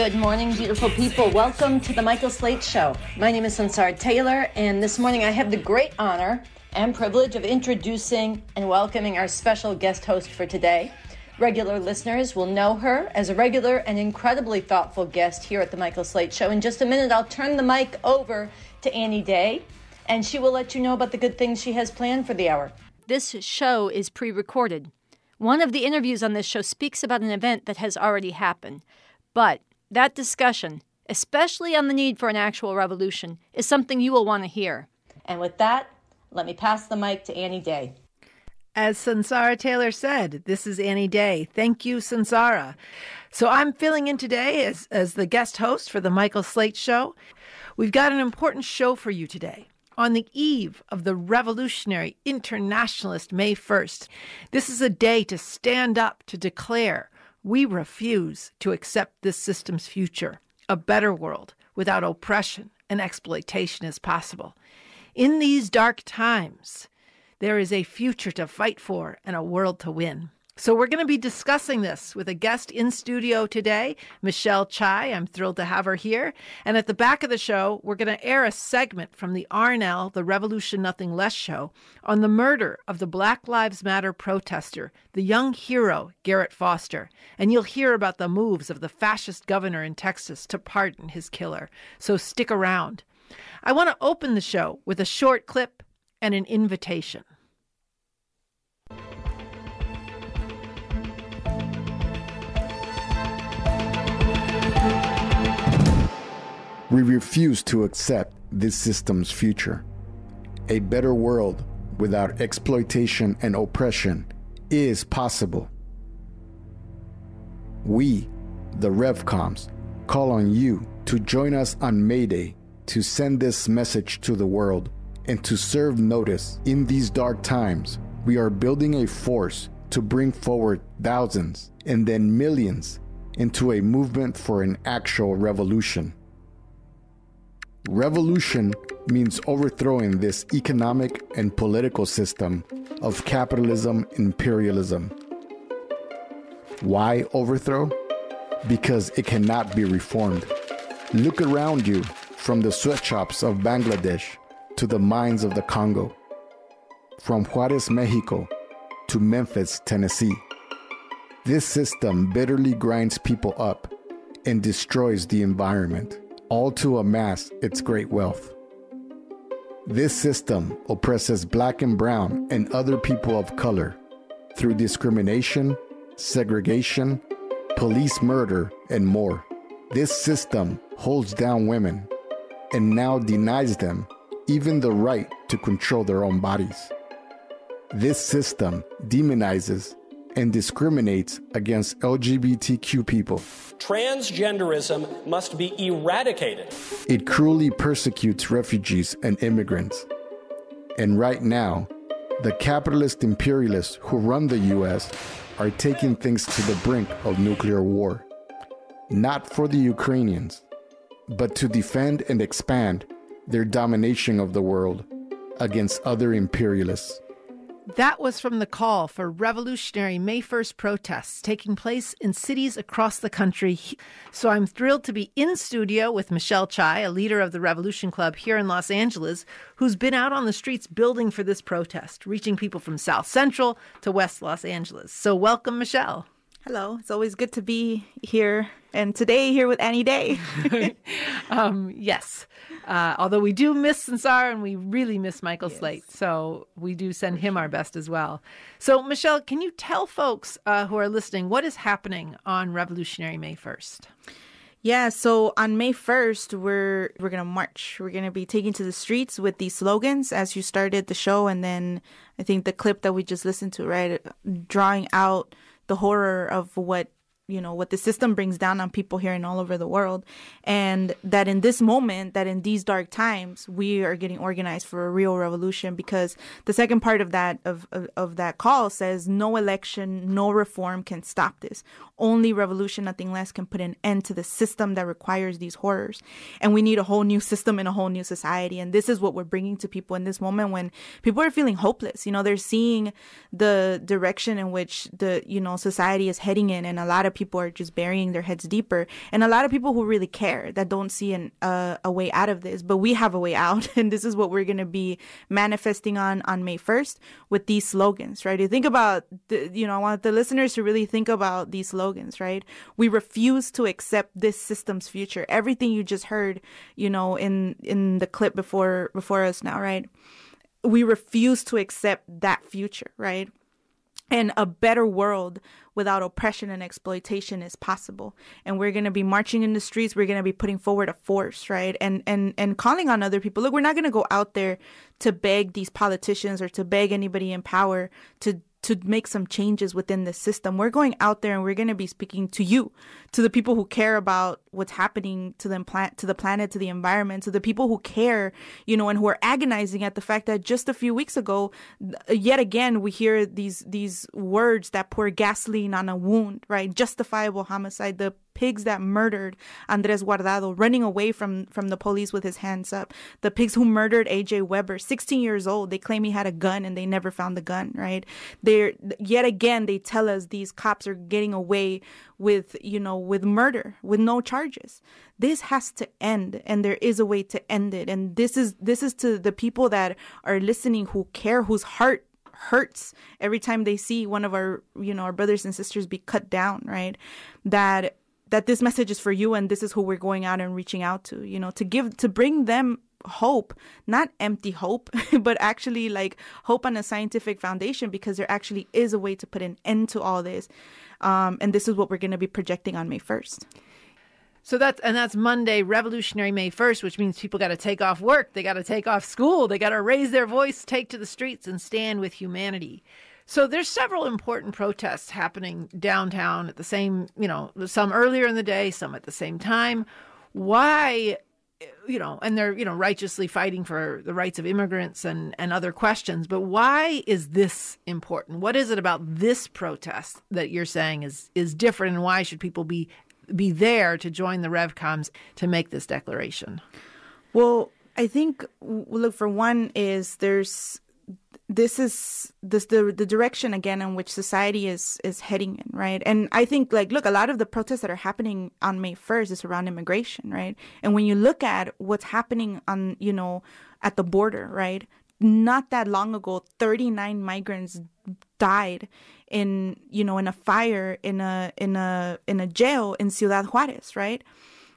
Good morning, beautiful people. Welcome to the Michael Slate Show. My name is Sunsara Taylor, and this morning I have the great honor and privilege of introducing and welcoming our special guest host for today. Regular listeners will know her as a regular and incredibly thoughtful guest here at the Michael Slate Show. In just a minute, I'll turn the mic over to Annie Day, and she will let you know about the good things she has planned for the hour. This show is pre recorded. One of the interviews on this show speaks about an event that has already happened, but that discussion, especially on the need for an actual revolution, is something you will want to hear. And with that, let me pass the mic to Annie Day. As Sunsara Taylor said, this is Annie Day. Thank you, Sunsara. So I'm filling in today as, as the guest host for the Michael Slate Show. We've got an important show for you today. On the eve of the revolutionary internationalist May 1st, this is a day to stand up to declare we refuse to accept this system's future. A better world without oppression and exploitation is possible. In these dark times, there is a future to fight for and a world to win. So, we're going to be discussing this with a guest in studio today, Michelle Chai. I'm thrilled to have her here. And at the back of the show, we're going to air a segment from the RNL, the Revolution Nothing Less show, on the murder of the Black Lives Matter protester, the young hero, Garrett Foster. And you'll hear about the moves of the fascist governor in Texas to pardon his killer. So, stick around. I want to open the show with a short clip and an invitation. We refuse to accept this system's future. A better world without exploitation and oppression is possible. We, the RevComs, call on you to join us on May Day to send this message to the world and to serve notice in these dark times. We are building a force to bring forward thousands and then millions into a movement for an actual revolution. Revolution means overthrowing this economic and political system of capitalism imperialism. Why overthrow? Because it cannot be reformed. Look around you from the sweatshops of Bangladesh to the mines of the Congo, from Juarez, Mexico to Memphis, Tennessee. This system bitterly grinds people up and destroys the environment all to amass its great wealth. This system oppresses black and brown and other people of color through discrimination, segregation, police murder, and more. This system holds down women and now denies them even the right to control their own bodies. This system demonizes and discriminates against LGBTQ people. Transgenderism must be eradicated. It cruelly persecutes refugees and immigrants. And right now, the capitalist imperialists who run the US are taking things to the brink of nuclear war. Not for the Ukrainians, but to defend and expand their domination of the world against other imperialists. That was from the call for revolutionary May 1st protests taking place in cities across the country. So I'm thrilled to be in studio with Michelle Chai, a leader of the Revolution Club here in Los Angeles, who's been out on the streets building for this protest, reaching people from South Central to West Los Angeles. So welcome, Michelle. Hello. It's always good to be here and today here with Annie Day. um, yes. Uh, although we do miss Sunsara and we really miss Michael yes. Slate. So we do send him our best as well. So, Michelle, can you tell folks uh, who are listening what is happening on Revolutionary May 1st? Yeah, so on May 1st, we're we're going to march. We're going to be taking to the streets with these slogans as you started the show and then I think the clip that we just listened to, right, drawing out the horror of what you know what the system brings down on people here and all over the world. And that in this moment that in these dark times we are getting organized for a real revolution because the second part of that of, of, of that call says no election no reform can stop this. Only revolution nothing less can put an end to the system that requires these horrors. And we need a whole new system and a whole new society. And this is what we're bringing to people in this moment when people are feeling hopeless. You know they're seeing the direction in which the you know society is heading in. And a lot of are just burying their heads deeper, and a lot of people who really care that don't see an, uh, a way out of this. But we have a way out, and this is what we're going to be manifesting on on May first with these slogans, right? You think about, the, you know, I want the listeners to really think about these slogans, right? We refuse to accept this system's future. Everything you just heard, you know, in in the clip before before us now, right? We refuse to accept that future, right? And a better world without oppression and exploitation is possible. And we're going to be marching in the streets. We're going to be putting forward a force right? And and and calling on other people. Look we're not going to go out there to beg these politicians or to beg anybody in power to to make some changes within the system. We're going out there and we're going to be speaking to you, to the people who care about what's happening to them plant to the planet, to the environment, to the people who care, you know, and who are agonizing at the fact that just a few weeks ago, yet again we hear these these words that pour gasoline on a wound, right? Justifiable homicide, the pigs that murdered Andres Guardado, running away from, from the police with his hands up. The pigs who murdered AJ Weber, 16 years old. They claim he had a gun and they never found the gun, right? They're, yet again, they tell us these cops are getting away with, you know, with murder, with no charges. This has to end and there is a way to end it. And this is, this is to the people that are listening who care, whose heart hurts every time they see one of our you know our brothers and sisters be cut down right that that this message is for you and this is who we're going out and reaching out to you know to give to bring them hope not empty hope but actually like hope on a scientific foundation because there actually is a way to put an end to all this um, and this is what we're going to be projecting on may 1st so that's and that's Monday, Revolutionary May 1st, which means people got to take off work, they got to take off school, they got to raise their voice, take to the streets and stand with humanity. So there's several important protests happening downtown at the same, you know, some earlier in the day, some at the same time. Why you know, and they're, you know, righteously fighting for the rights of immigrants and, and other questions. But why is this important? What is it about this protest that you're saying is is different and why should people be be there to join the RevComs to make this declaration? Well, I think look for one is there's this is this the the direction again in which society is is heading in, right? And I think like look, a lot of the protests that are happening on May 1st is around immigration, right? And when you look at what's happening on, you know, at the border, right? Not that long ago, 39 migrants died in, you know, in a fire in a in a in a jail in Ciudad Juarez, right?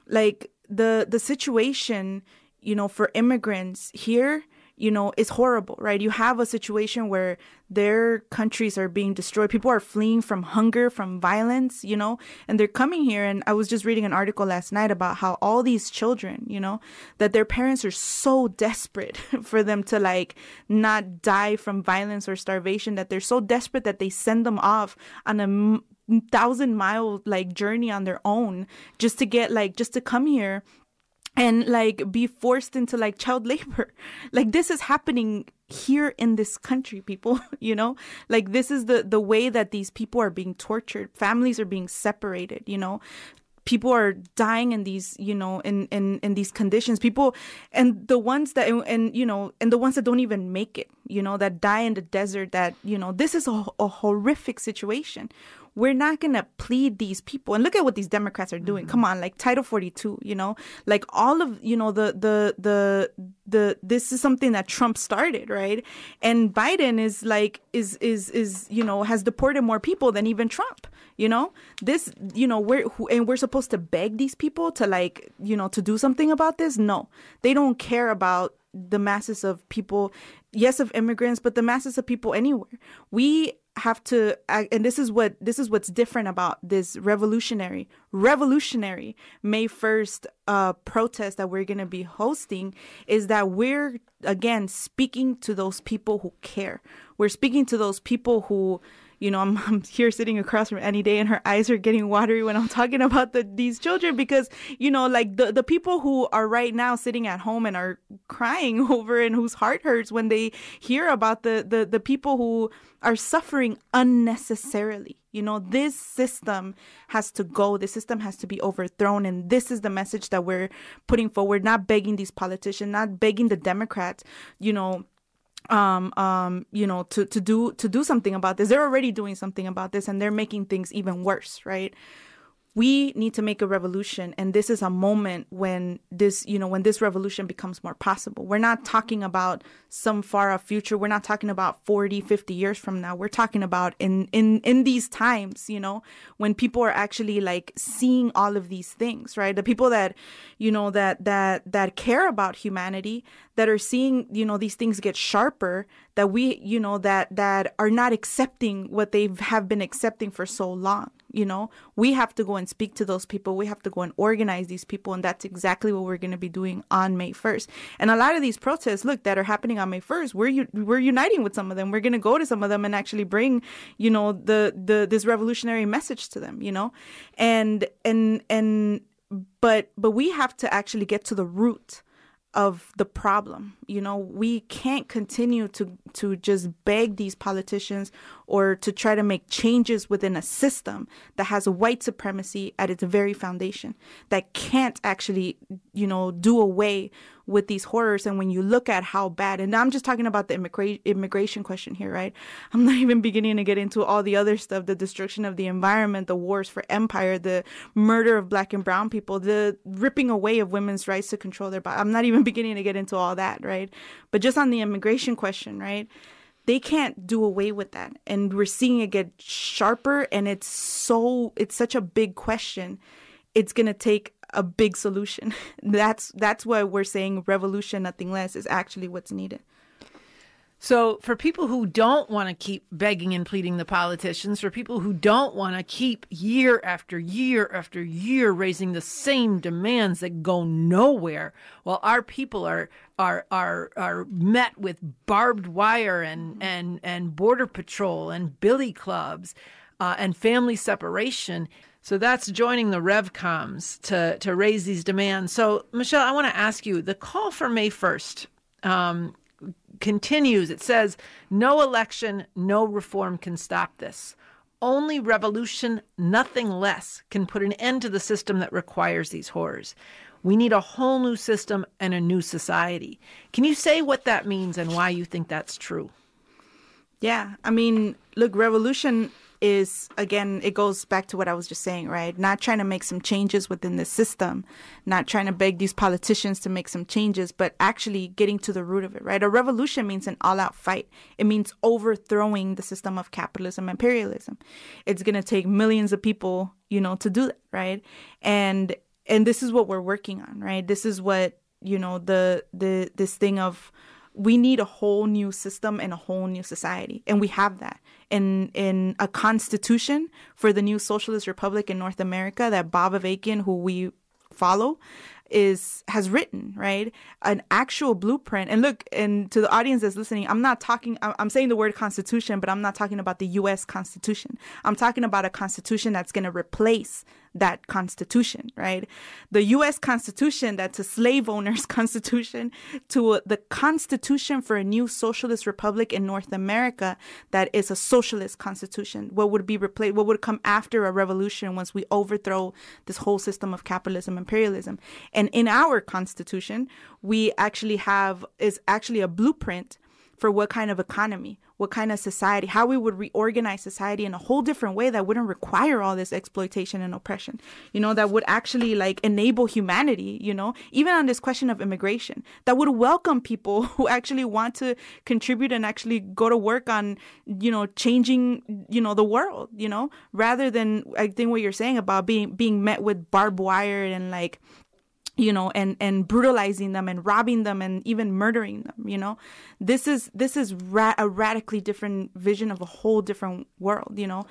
Like the the situation, you know, for immigrants here you know, is horrible, right? You have a situation where their countries are being destroyed. People are fleeing from hunger, from violence, you know, and they're coming here. And I was just reading an article last night about how all these children, you know, that their parents are so desperate for them to like not die from violence or starvation that they're so desperate that they send them off on a thousand mile like journey on their own just to get like just to come here and like be forced into like child labor. Like this is happening here in this country, people, you know? Like this is the the way that these people are being tortured. Families are being separated, you know? People are dying in these, you know, in in in these conditions. People and the ones that and you know, and the ones that don't even make it, you know, that die in the desert that, you know, this is a, a horrific situation we're not going to plead these people. And look at what these Democrats are doing. Mm-hmm. Come on, like Title 42, you know, like all of, you know, the, the, the, the, this is something that Trump started, right? And Biden is like, is, is, is, you know, has deported more people than even Trump, you know? This, you know, we're, and we're supposed to beg these people to like, you know, to do something about this? No, they don't care about the masses of people yes of immigrants but the masses of people anywhere we have to and this is what this is what's different about this revolutionary revolutionary may 1st uh protest that we're going to be hosting is that we're again speaking to those people who care. We're speaking to those people who you know, I'm, I'm here sitting across from Annie Day and her eyes are getting watery when I'm talking about the, these children because, you know, like the, the people who are right now sitting at home and are crying over and whose heart hurts when they hear about the, the, the people who are suffering unnecessarily. You know, this system has to go. The system has to be overthrown. And this is the message that we're putting forward, not begging these politicians, not begging the Democrats, you know, um um you know to to do to do something about this. They're already doing something about this and they're making things even worse right we need to make a revolution and this is a moment when this you know when this revolution becomes more possible. We're not talking about some far off future. We're not talking about 40 50 years from now. We're talking about in in in these times you know when people are actually like seeing all of these things right? The people that you know that that that care about humanity that are seeing you know these things get sharper that we you know that that are not accepting what they have been accepting for so long you know we have to go and speak to those people. We have to go and organize these people and that's exactly what we're going to be doing on may 1st and a lot of these protests look that are happening on may 1st we're we're uniting with some of them. We're going to go to some of them and actually bring you know the the this revolutionary message to them you know? And and and but but we have to actually get to the root of the problem. You know, we can't continue to to just beg these politicians or to try to make changes within a system that has white supremacy at its very foundation that can't actually, you know, do away with these horrors. And when you look at how bad, and I'm just talking about the immigra- immigration question here, right? I'm not even beginning to get into all the other stuff the destruction of the environment, the wars for empire, the murder of black and brown people, the ripping away of women's rights to control their body. I'm not even beginning to get into all that, right? But just on the immigration question, right? they can't do away with that and we're seeing it get sharper and it's so it's such a big question it's going to take a big solution. That's that's why we're saying revolution nothing less is actually what's needed. So, for people who don't want to keep begging and pleading the politicians, for people who don't want to keep year after year after year raising the same demands that go nowhere, while our people are are are are met with barbed wire and and and border patrol and billy clubs uh, and family separation. So that's joining the RevComs to to raise these demands. So, Michelle, I want to ask you the call for May first. Um, continues. It says, No election, no reform can stop this. Only revolution, nothing less, can put an end to the system that requires these horrors. We need a whole new system and a new society. Can you say what that means and why you think that's true? Yeah, I mean, look, revolution is again it goes back to what I was just saying, right? Not trying to make some changes within the system, not trying to beg these politicians to make some changes, but actually getting to the root of it, right? A revolution means an all-out fight. It means overthrowing the system of capitalism imperialism. It's going to take millions of people, you know, to do that, right? And and this is what we're working on, right? This is what, you know, the the this thing of we need a whole new system and a whole new society and we have that. In in a constitution for the new socialist republic in north america that bob avakian who we follow is has written right? An actual blueprint. And look and to the audience that's listening i'm not talking i'm saying the word constitution but i'm not talking about the us constitution. I'm talking about a constitution that's going to replace that constitution, right? The US Constitution, that's a slave owner's constitution, to the Constitution for a new socialist republic in North America that is a socialist constitution. What would be replaced, what would come after a revolution once we overthrow this whole system of capitalism, imperialism. And in our constitution, we actually have, is actually a blueprint for what kind of economy, what kind of society, how we would reorganize society in a whole different way that wouldn't require all this exploitation and oppression, you know, that would actually like enable humanity, you know, even on this question of immigration, that would welcome people who actually want to contribute and actually go to work on, you know, changing, you know, the world, you know, rather than I think what you're saying about being being met with barbed wire and like you know and and brutalizing them and robbing them and even murdering them you know? This is this is ra- a radically different vision of a whole different world you know?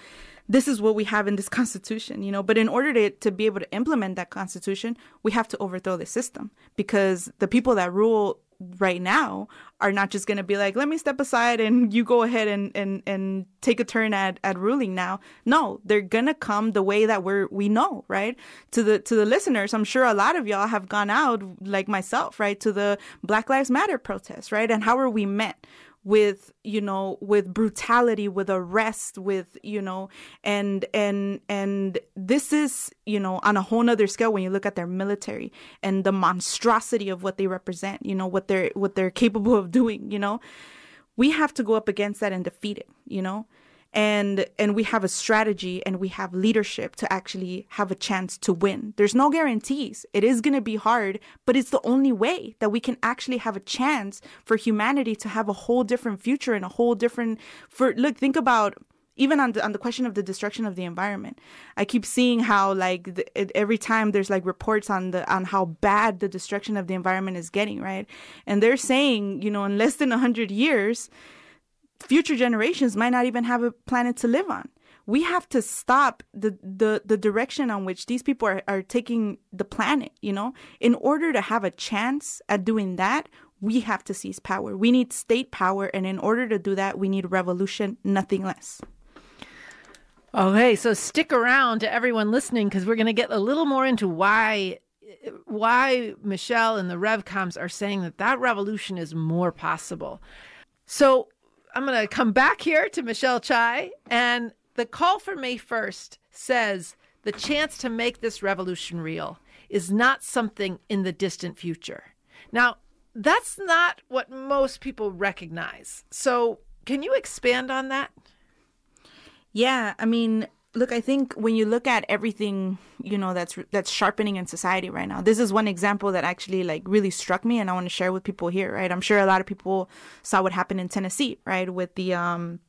This is what we have in this constitution you know? But in order to, to be able to implement that constitution we have to overthrow the system because the people that rule right now are not just going to be like let me step aside and you go ahead and and and take a turn at at ruling now. No they're going to come the way that we're we know right? To the to the listeners i'm sure a lot of y'all have gone out like myself right to the black lives matter protests right and how are we met with you know with brutality with arrest with you know and and and this is you know on a whole nother scale when you look at their military and the monstrosity of what they represent you know what they're what they're capable of doing you know. We have to go up against that and defeat it you know and and we have a strategy and we have leadership to actually have a chance to win. There's no guarantees. It is going to be hard, but it's the only way that we can actually have a chance for humanity to have a whole different future and a whole different for look think about even on the on the question of the destruction of the environment i keep seeing how like the, it, every time there's like reports on the on how bad the destruction of the environment is getting right and they're saying you know in less than 100 years future generations might not even have a planet to live on. We have to stop the the, the direction on which these people are, are taking the planet you know? In order to have a chance at doing that we have to seize power. We need state power and in order to do that we need revolution nothing less. Okay, so stick around to everyone listening because we're going to get a little more into why why Michelle and the RevComs are saying that that revolution is more possible. So I'm going to come back here to Michelle Chai, and the call for May 1st says the chance to make this revolution real is not something in the distant future. Now, that's not what most people recognize. So, can you expand on that? Yeah, I mean, look, I think when you look at everything, you know, that's that's sharpening in society right now. This is one example that actually like really struck me and I want to share with people here, right? I'm sure a lot of people saw what happened in Tennessee, right, with the um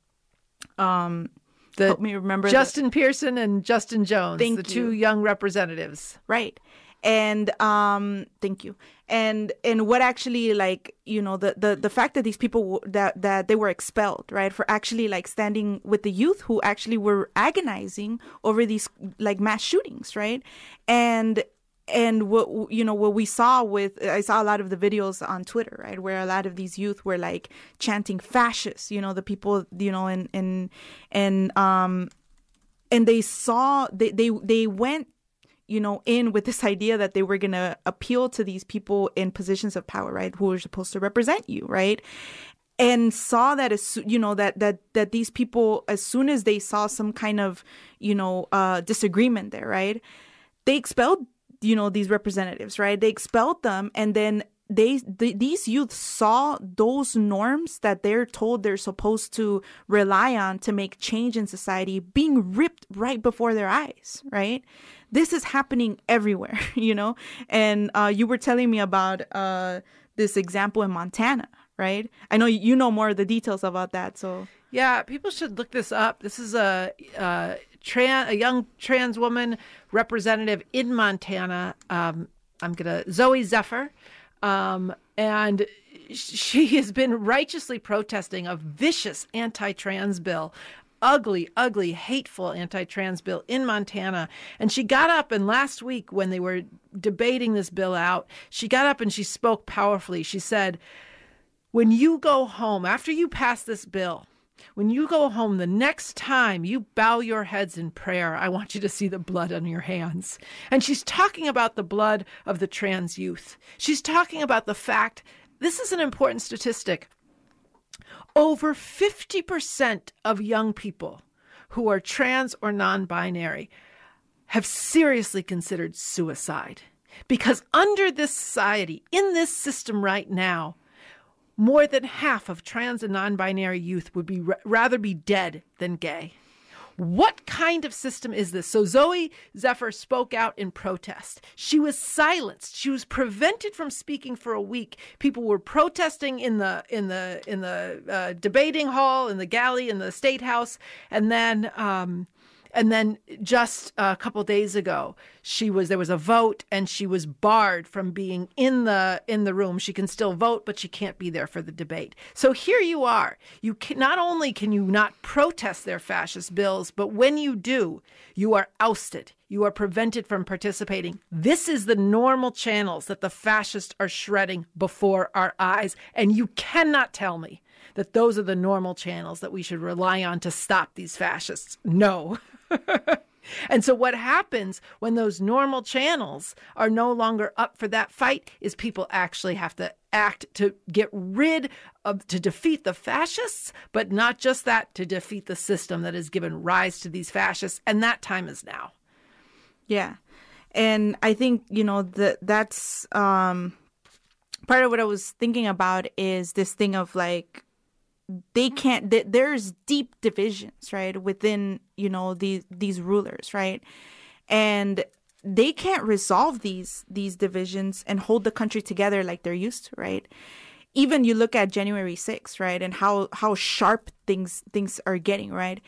um the help me remember Justin the, Pearson and Justin Jones, the you. two young representatives. Right and um thank you. And and what actually like you know the the the fact that these people that that they were expelled right for actually like standing with the youth who actually were agonizing over these like mass shootings right? And and what you know what we saw with i saw a lot of the videos on twitter right where a lot of these youth were like chanting fascists you know the people you know and and and um and they saw they they they went you know, in with this idea that they were going to appeal to these people in positions of power, right? Who are supposed to represent you, right? And saw that as you know that that that these people, as soon as they saw some kind of you know uh, disagreement there, right, they expelled you know these representatives, right? They expelled them, and then they, these youth saw those norms that they're told they're supposed to rely on to make change in society being ripped right before their eyes right this is happening everywhere, you know? And uh, you were telling me about uh, this example in Montana, right? I know you know more of the details about that, so. Yeah, people should look this up. This is a, a, trans, a young trans woman representative in Montana. Um, I'm going to, Zooey Zephyr. Um, and she has been righteously protesting a vicious anti trans bill ugly, ugly, hateful anti trans bill in Montana. And she got up, and last week when they were debating this bill out, she got up and she spoke powerfully. She said, When you go home, after you pass this bill, when you go home the next time you bow your heads in prayer, I want you to see the blood on your hands. And she's talking about the blood of the trans youth. She's talking about the fact this is an important statistic. Over 50% of young people who are trans or non binary have seriously considered suicide. Because under this society, in this system right now, more than half of trans and non binary youth would be rather be dead than gay. What kind of system is this? So Zooey Zephyr spoke out in protest. She was silenced. She was prevented from speaking for a week. People were protesting in the in the in the uh, debating hall, in the galley, in the state house, and then um, and then just a couple days ago, she was there was a vote and she was barred from being in the in the room. She can still vote, but she can't be there for the debate. So here you are. You can, not only can you not protest their fascist bills, but when you do, you are ousted. You are prevented from participating. This is the normal channels that the fascists are shredding before our eyes, and you cannot tell me that those are the normal channels that we should rely on to stop these fascists. No. and so what happens when those normal channels are no longer up for that fight is people actually have to act to get rid of to defeat the fascists but not just that to defeat the system that has given rise to these fascists. And that time is now. Yeah. And i think you know that that's um part of what i was thinking about is this thing of like they mm-hmm. can't th- there's deep divisions right within you know these these rulers right? And they can't resolve these these divisions and hold the country together like they're used to right? Even you look at January 6th right and how how sharp things things are getting right?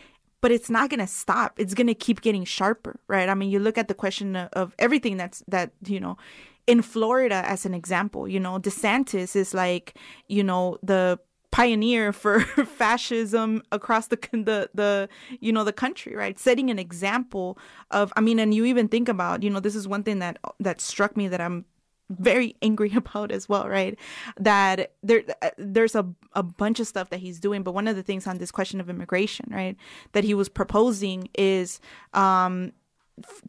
But it's not going to stop. It's going to keep getting sharper right? I mean you look at the question of, of everything that's that you know in Florida as an example, you know, DeSantis is like, you know, the pioneer for fascism across the the the you know the country right setting an example of i mean and you even think about you know this is one thing that that struck me that i'm very angry about as well right that there there's a, a bunch of stuff that he's doing but one of the things on this question of immigration right that he was proposing is um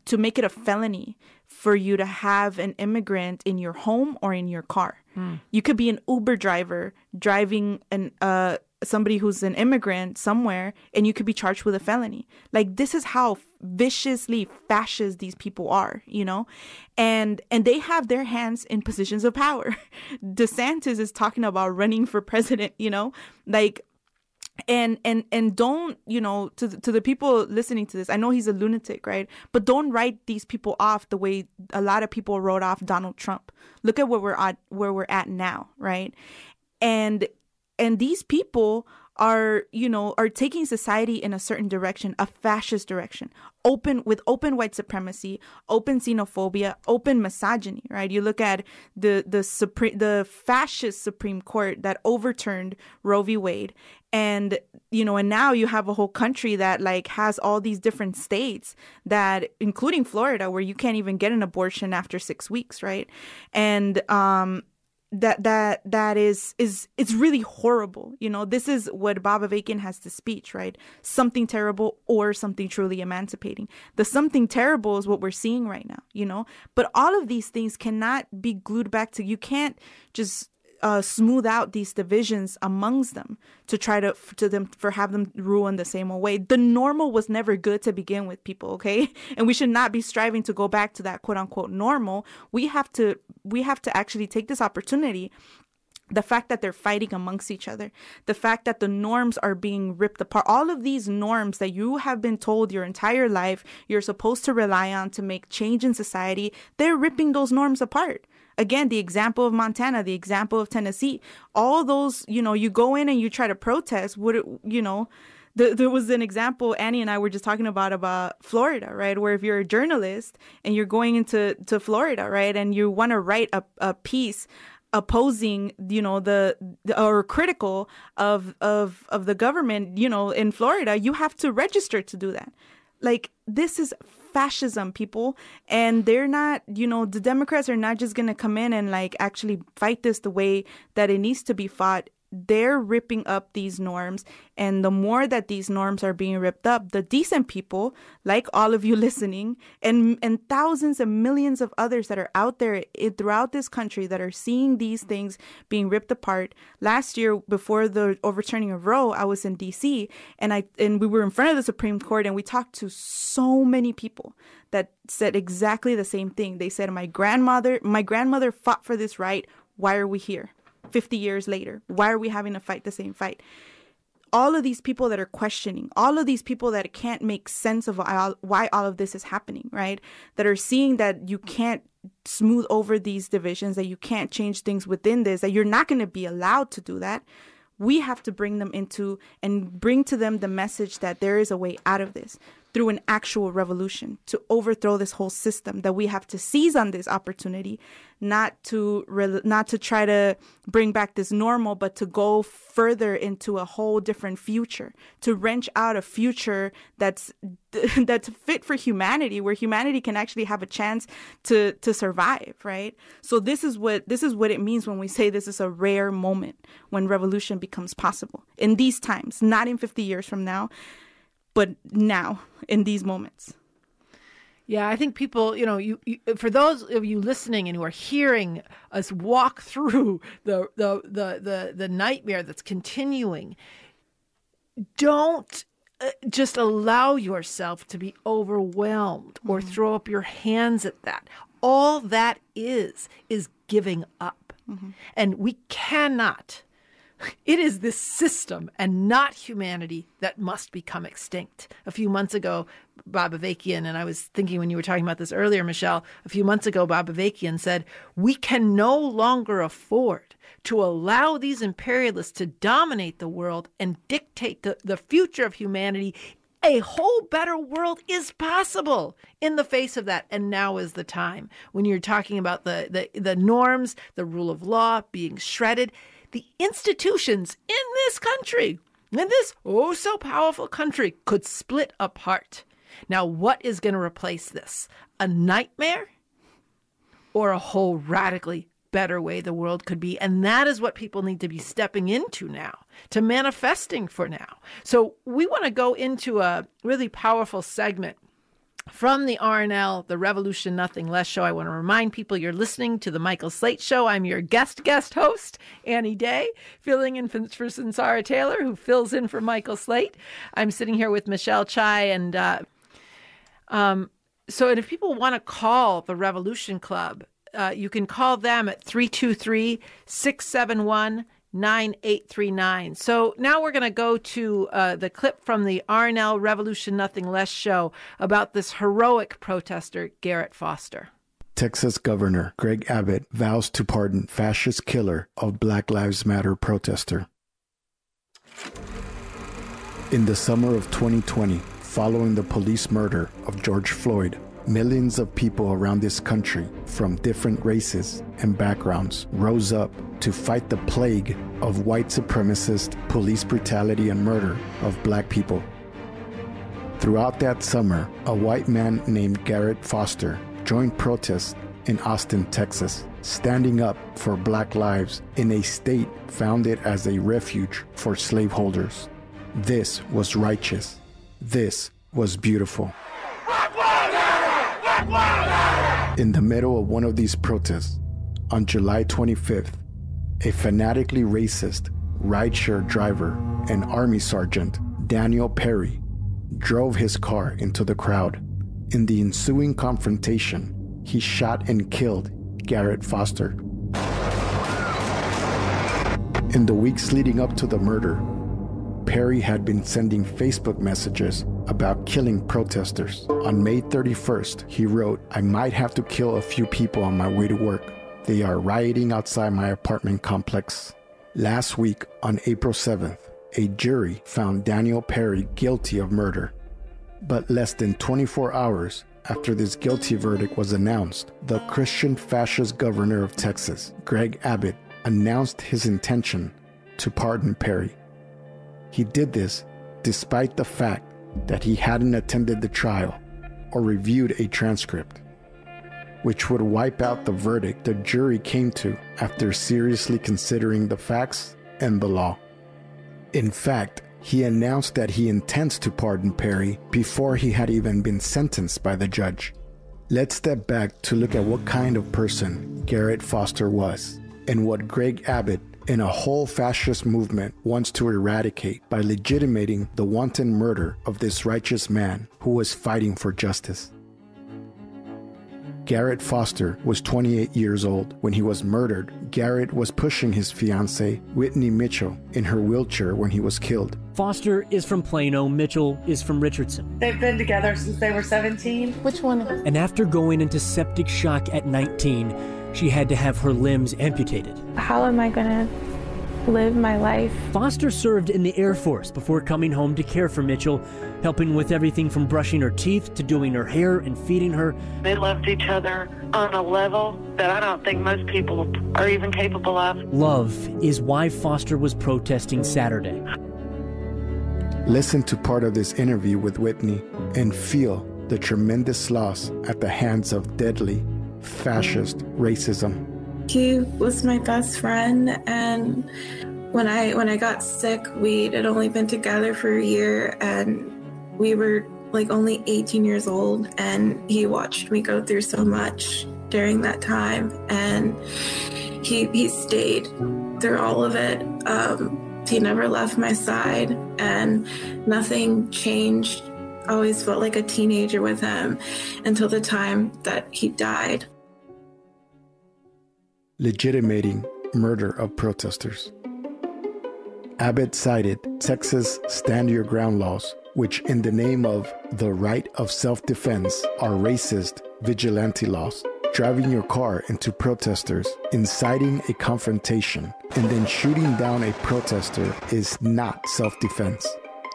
to make it a felony for you to have an immigrant in your home or in your car. Mm. You could be an Uber driver driving an uh somebody who's an immigrant somewhere and you could be charged with a felony. Like this is how viciously fascist these people are, you know? And and they have their hands in positions of power. DeSantis is talking about running for president, you know? Like and and and don't you know to to the people listening to this i know he's a lunatic right? But don't write these people off the way a lot of people wrote off donald trump. Look at where we're at where we're at now right? And and these people are you know are taking society in a certain direction a fascist direction open with open white supremacy open xenophobia open misogyny right? You look at the the supreme the fascist supreme court that overturned roe v. Wade. And you know and now you have a whole country that like has all these different states that including florida where you can't even get an abortion after six weeks right? And um that that that is is it's really horrible you know? This is what bob avakian has to speech right? Something terrible or something truly emancipating. The something terrible is what we're seeing right now you know? But all of these things cannot be glued back to you can't just uh, smooth out these divisions amongst them to try to to them for have them rule in the same way. The normal was never good to begin with, people. Okay, and we should not be striving to go back to that quote unquote normal. We have to we have to actually take this opportunity the fact that they're fighting amongst each other, the fact that the norms are being ripped apart, all of these norms that you have been told your entire life you're supposed to rely on to make change in society, they're ripping those norms apart again, the example of Montana, the example of Tennessee, all those, you know, you go in and you try to protest, would it, you know, there was an example Annie and I were just talking about about Florida, right? Where if you're a journalist and you're going into to Florida, right, and you want to write a, a piece opposing you know the, the, or critical of of of the government you know in Florida you have to register to do that like this is fascism, people. And they're not, you know, the Democrats are not just going to come in and like actually fight this the way that it needs to be fought they're ripping up these norms and the more that these norms are being ripped up the decent people like all of you listening and and thousands and millions of others that are out there throughout this country that are seeing these things being ripped apart. Last year before the overturning of Roe I was in DC and I and we were in front of the Supreme Court and we talked to so many people that said exactly the same thing. They said my grandmother my grandmother fought for this right. Why are we here 50 years later? Why are we having to fight the same fight? All of these people that are questioning, all of these people that can't make sense of why all of this is happening, right? That are seeing that you can't smooth over these divisions, that you can't change things within this, that you're not going to be allowed to do that. We have to bring them into and bring to them the message that there is a way out of this through an actual revolution to overthrow this whole system that we have to seize on this opportunity not to re- not to try to bring back this normal but to go further into a whole different future to wrench out a future that's that's fit for humanity where humanity can actually have a chance to to survive right so this is what this is what it means when we say this is a rare moment when revolution becomes possible in these times not in 50 years from now but now in these moments. Yeah, I think people, you know, you, you, for those of you listening and who are hearing us walk through the the the the, the nightmare that's continuing, don't uh, just allow yourself to be overwhelmed or mm-hmm. throw up your hands at that. All that is is giving up. Mm-hmm. And we cannot It is this system and not humanity that must become extinct. A few months ago, Bob Avakian, and I was thinking when you were talking about this earlier, Michelle, a few months ago, Bob Avakian said, We can no longer afford to allow these imperialists to dominate the world and dictate the, the future of humanity. A whole better world is possible in the face of that. And now is the time. When you're talking about the the, the norms the rule of law being shredded the institutions in this country in this oh so powerful country could split apart now what is going to replace this a nightmare or a whole radically better way the world could be. And that is what people need to be stepping into now, to manifesting for now. So we want to go into a really powerful segment from the RNL, the Revolution Nothing Less show. I want to remind people you're listening to the Michael Slate show. I'm your guest guest host, Annie Day, filling in for, Sunsara Taylor, who fills in for Michael Slate. I'm sitting here with Michelle Chai and uh, um, so and if people want to call the Revolution Club, uh, you can call them at 323 671 9839. So now we're going to go to uh, the clip from the RNL Revolution Nothing Less show about this heroic protester, Garrett Foster. Texas Governor Greg Abbott vows to pardon fascist killer of Black Lives Matter protester. In the summer of 2020, following the police murder of George Floyd, Millions of people around this country from different races and backgrounds rose up to fight the plague of white supremacist police brutality and murder of black people. Throughout that summer, a white man named Garrett Foster joined protests in Austin, Texas, standing up for black lives in a state founded as a refuge for slaveholders. This was righteous. This was beautiful. In the middle of one of these protests, on July 25th, a fanatically racist rideshare driver and Army Sergeant, Daniel Perry, drove his car into the crowd. In the ensuing confrontation, he shot and killed Garrett Foster. In the weeks leading up to the murder, Perry had been sending Facebook messages about killing protesters. On May 31st, he wrote, I might have to kill a few people on my way to work. They are rioting outside my apartment complex. Last week, on April 7th, a jury found Daniel Perry guilty of murder. But less than 24 hours after this guilty verdict was announced, the Christian fascist governor of Texas, Greg Abbott, announced his intention to pardon Perry. He did this despite the fact that he hadn't attended the trial or reviewed a transcript, which would wipe out the verdict the jury came to after seriously considering the facts and the law. In fact, he announced that he intends to pardon Perry before he had even been sentenced by the judge. Let's step back to look at what kind of person Garrett Foster was and what Greg Abbott and a whole fascist movement wants to eradicate by legitimating the wanton murder of this righteous man who was fighting for justice. Garrett Foster was 28 years old when he was murdered. Garrett was pushing his fiancee, Whitney Mitchell, in her wheelchair when he was killed. Foster is from Plano, Mitchell is from Richardson. They've been together since they were 17. Which one? And after going into septic shock at 19, she had to have her limbs amputated. How am I going to live my life? Foster served in the Air Force before coming home to care for Mitchell, helping with everything from brushing her teeth to doing her hair and feeding her. They loved each other on a level that I don't think most people are even capable of. Love is why Foster was protesting Saturday. Listen to part of this interview with Whitney and feel the tremendous loss at the hands of deadly fascist racism. He was my best friend and when I when I got sick, we had only been together for a year and we were like only 18 years old and he watched me go through so much during that time and he he stayed through all of it. Um, he never left my side and nothing changed always felt like a teenager with him until the time that he died. Legitimating murder of protesters. Abbott cited Texas stand your ground laws, which, in the name of the right of self defense, are racist vigilante laws. Driving your car into protesters, inciting a confrontation, and then shooting down a protester is not self defense.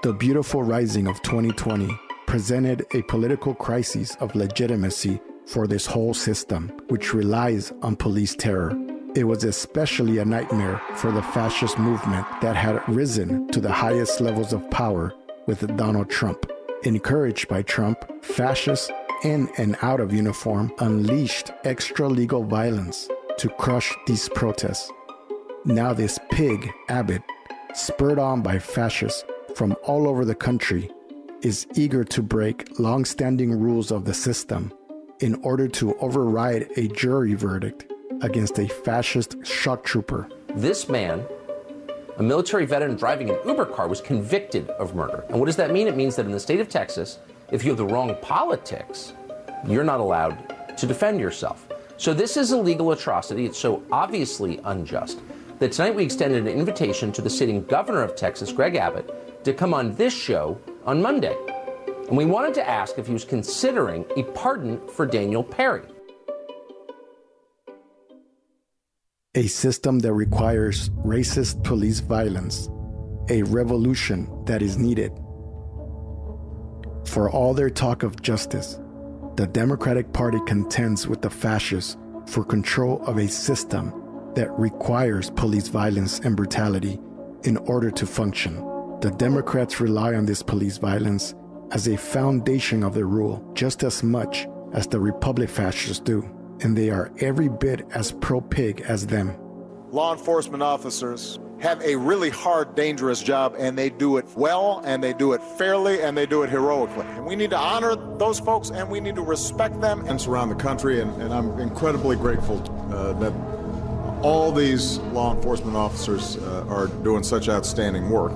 The beautiful rising of 2020 presented a political crisis of legitimacy for this whole system, which relies on police terror. It was especially a nightmare for the fascist movement that had risen to the highest levels of power with Donald Trump. Encouraged by Trump, fascists in and out of uniform unleashed extra legal violence to crush these protests. Now, this pig, Abbott, spurred on by fascists from all over the country, is eager to break long standing rules of the system in order to override a jury verdict against a fascist shock trooper. This man, a military veteran driving an Uber car, was convicted of murder. And what does that mean? It means that in the state of Texas, if you have the wrong politics, you're not allowed to defend yourself. So this is a legal atrocity. It's so obviously unjust that tonight we extended an invitation to the sitting governor of Texas, Greg Abbott, to come on this show on Monday. And we wanted to ask if he was considering a pardon for Daniel Perry. A system that requires racist police violence, a revolution that is needed. For all their talk of justice, the Democratic Party contends with the fascists for control of a system that requires police violence and brutality in order to function. The Democrats rely on this police violence as a foundation of their rule just as much as the Republic fascists do, and they are every bit as pro pig as them. Law enforcement officers have a really hard, dangerous job, and they do it well, and they do it fairly, and they do it heroically. And we need to honor those folks, and we need to respect them. And around the country, and, and I'm incredibly grateful uh, that all these law enforcement officers uh, are doing such outstanding work.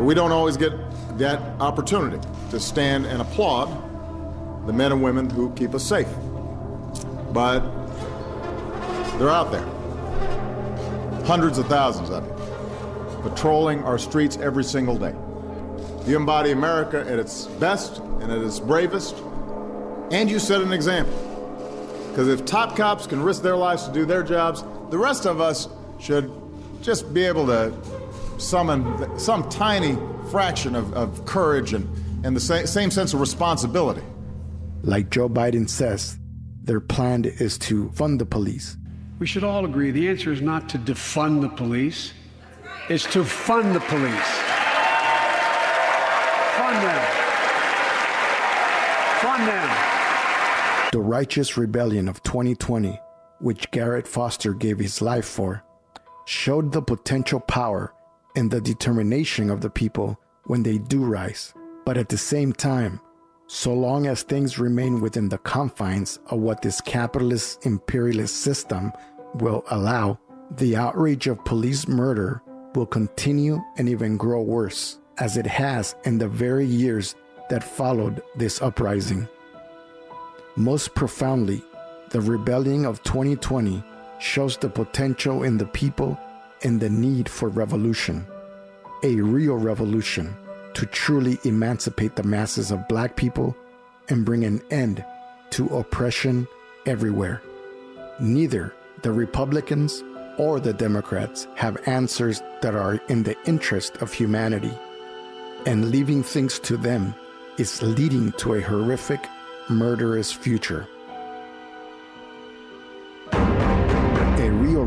We don't always get that opportunity to stand and applaud the men and women who keep us safe. But they're out there. Hundreds of thousands of them, patrolling our streets every single day. You embody America at its best and at its bravest, and you set an example. Because if top cops can risk their lives to do their jobs, the rest of us should just be able to summon some tiny fraction of, of courage and, and the sa- same sense of responsibility. Like Joe Biden says, their plan is to fund the police. We should all agree the answer is not to defund the police, it's to fund the police. Fund them. Fund them. The righteous rebellion of 2020, which Garrett Foster gave his life for, showed the potential power and the determination of the people when they do rise. But at the same time, so long as things remain within the confines of what this capitalist imperialist system will allow, the outrage of police murder will continue and even grow worse, as it has in the very years that followed this uprising. Most profoundly, the rebellion of 2020 shows the potential in the people and the need for revolution, a real revolution to truly emancipate the masses of black people and bring an end to oppression everywhere. Neither the Republicans or the Democrats have answers that are in the interest of humanity, and leaving things to them is leading to a horrific, murderous future.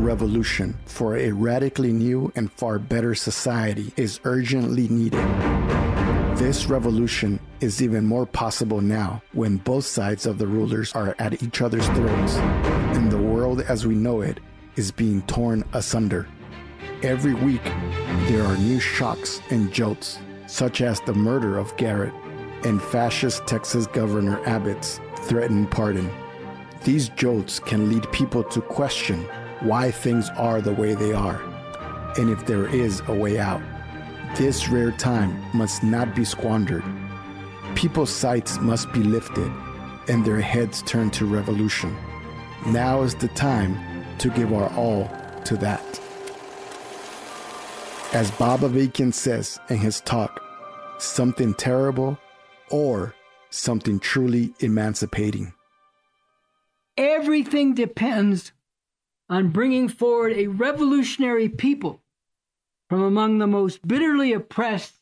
Revolution for a radically new and far better society is urgently needed. This revolution is even more possible now when both sides of the rulers are at each other's throats and the world as we know it is being torn asunder. Every week, there are new shocks and jolts, such as the murder of Garrett and fascist Texas Governor Abbott's threatened pardon. These jolts can lead people to question why things are the way they are, and if there is a way out. This rare time must not be squandered. People's sights must be lifted and their heads turned to revolution. Now is the time to give our all to that. As Bob Avakian says in his talk, something terrible or something truly emancipating. Everything depends on bringing forward a revolutionary people from among the most bitterly oppressed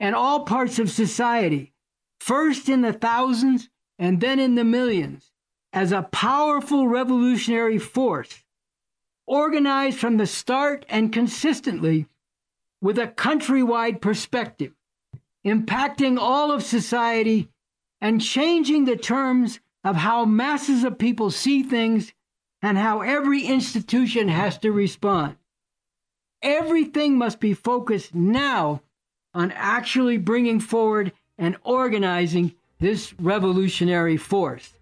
and all parts of society, first in the thousands and then in the millions, as a powerful revolutionary force, organized from the start and consistently with a countrywide perspective, impacting all of society and changing the terms of how masses of people see things and how every institution has to respond. Everything must be focused now on actually bringing forward and organizing this revolutionary force.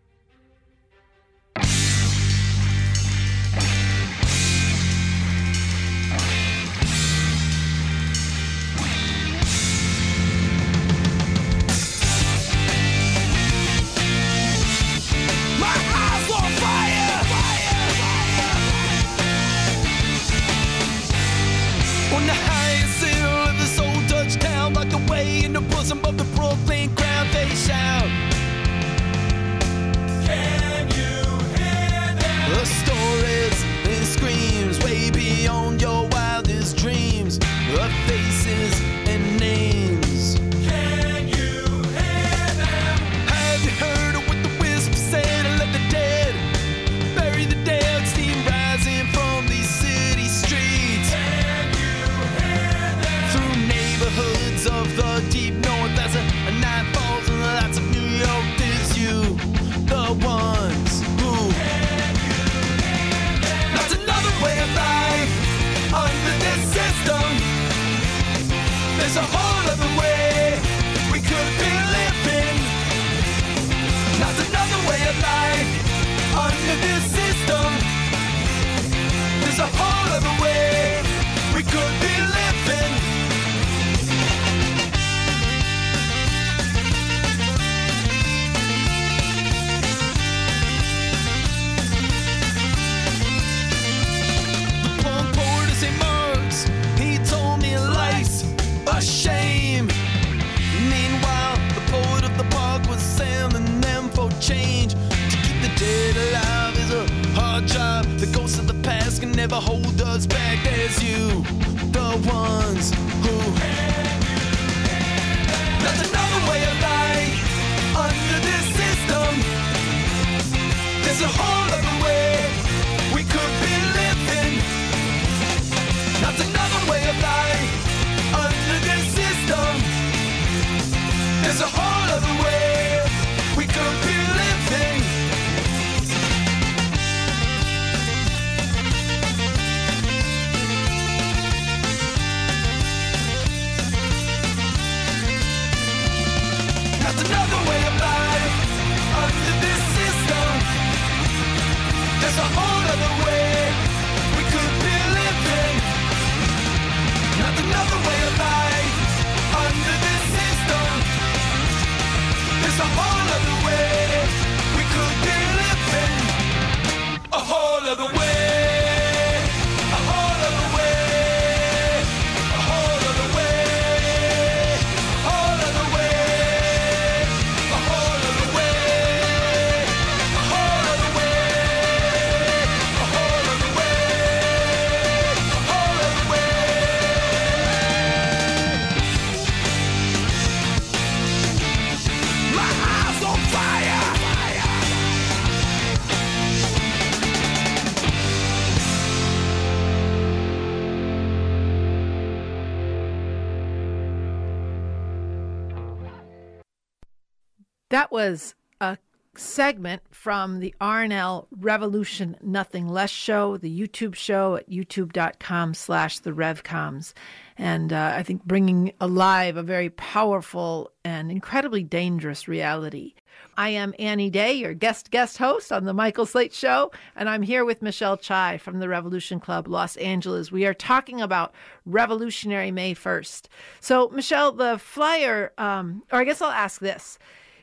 was a segment from the RNL Revolution Nothing Less show, the YouTube show at youtube.com slash the RevComs. And uh, I think bringing alive a very powerful and incredibly dangerous reality. I am Annie Day, your guest guest host on The Michael Slate Show, and I'm here with Michelle Chai from the Revolution Club Los Angeles. We are talking about Revolutionary May 1st. So, Michelle, the flyer, um, or I guess I'll ask this